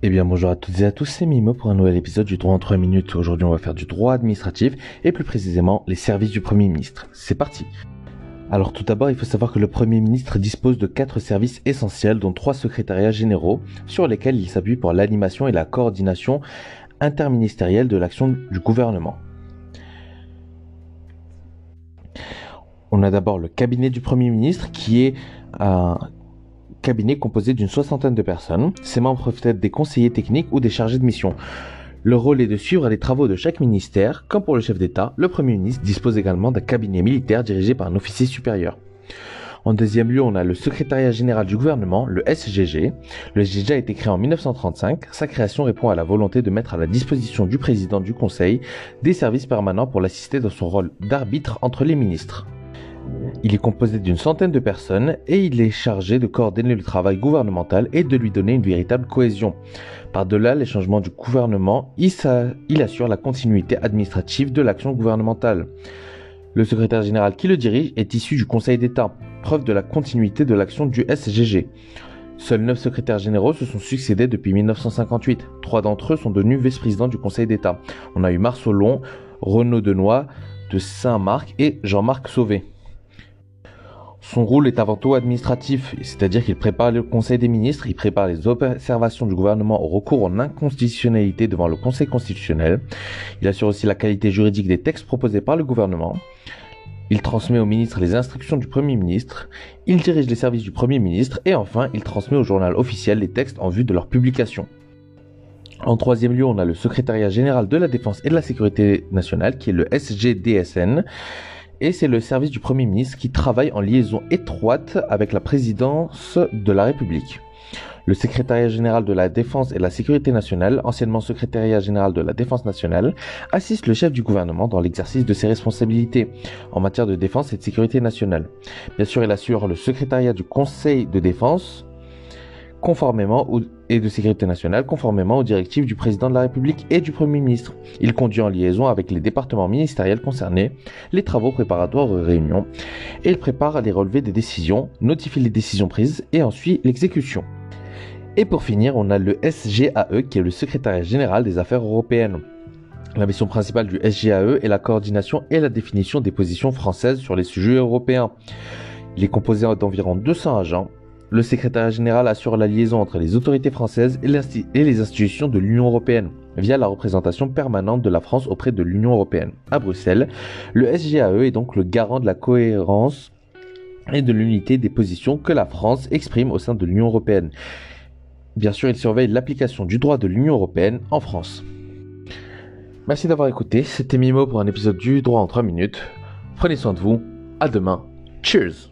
Eh bien bonjour à toutes et à tous, c'est Mimo pour un nouvel épisode du droit en 3 minutes. Aujourd'hui on va faire du droit administratif et plus précisément les services du Premier ministre. C'est parti alors tout d'abord, il faut savoir que le Premier ministre dispose de quatre services essentiels, dont trois secrétariats généraux, sur lesquels il s'appuie pour l'animation et la coordination interministérielle de l'action du gouvernement. On a d'abord le cabinet du Premier ministre, qui est un cabinet composé d'une soixantaine de personnes. Ses membres peuvent être des conseillers techniques ou des chargés de mission. Le rôle est de suivre les travaux de chaque ministère. Comme pour le chef d'État, le Premier ministre dispose également d'un cabinet militaire dirigé par un officier supérieur. En deuxième lieu, on a le secrétariat général du gouvernement, le SGG. Le SGG a été créé en 1935. Sa création répond à la volonté de mettre à la disposition du président du Conseil des services permanents pour l'assister dans son rôle d'arbitre entre les ministres. Il est composé d'une centaine de personnes et il est chargé de coordonner le travail gouvernemental et de lui donner une véritable cohésion. Par-delà les changements du gouvernement, il, assure la continuité administrative de l'action gouvernementale. Le secrétaire général qui le dirige est issu du Conseil d'État, preuve de la continuité de l'action du SGG. Seuls neuf secrétaires généraux se sont succédés depuis 1958. Trois d'entre eux sont devenus vice-présidents du Conseil d'État. On a eu Marcelon, Renaud Denoy, de Saint-Marc et Jean-Marc Sauvé. Son rôle est avant tout administratif, c'est-à-dire qu'il prépare le Conseil des ministres, il prépare les observations du gouvernement au recours en inconstitutionnalité devant le Conseil constitutionnel, il assure aussi la qualité juridique des textes proposés par le gouvernement, il transmet au ministre les instructions du Premier ministre, il dirige les services du Premier ministre. Et enfin il transmet au journal officiel les textes en vue de leur publication. En troisième lieu, on a le secrétariat général de la défense et de la sécurité nationale qui est le SGDSN et c'est le service du Premier ministre qui travaille en liaison étroite avec la présidence de la République. Le secrétariat général de la Défense et de la Sécurité nationale, anciennement secrétariat général de la Défense nationale, assiste le chef du gouvernement dans l'exercice de ses responsabilités en matière de défense et de sécurité nationale. Bien sûr, il assure le secrétariat du Conseil de défense, conformément et de sécurité nationale conformément aux directives du président de la République et du Premier ministre. Il conduit en liaison avec les départements ministériels concernés les travaux préparatoires aux réunions et il prépare les relevés des décisions, notifie les décisions prises et ensuite l'exécution. Et pour finir, on a le SGAE qui est le secrétariat général des affaires européennes. La mission principale du SGAE est la coordination et la définition des positions françaises sur les sujets européens. Il est composé d'environ 200 agents le secrétaire général assure la liaison entre les autorités françaises et les institutions de l'Union européenne via la représentation permanente de la France auprès de l'Union européenne. À Bruxelles, le SGAE est donc le garant de la cohérence et de l'unité des positions que la France exprime au sein de l'Union européenne. Bien sûr, il surveille l'application du droit de l'Union européenne en France. Merci d'avoir écouté, c'était Mimo pour un épisode du droit en 3 minutes. Prenez soin de vous, à demain, cheers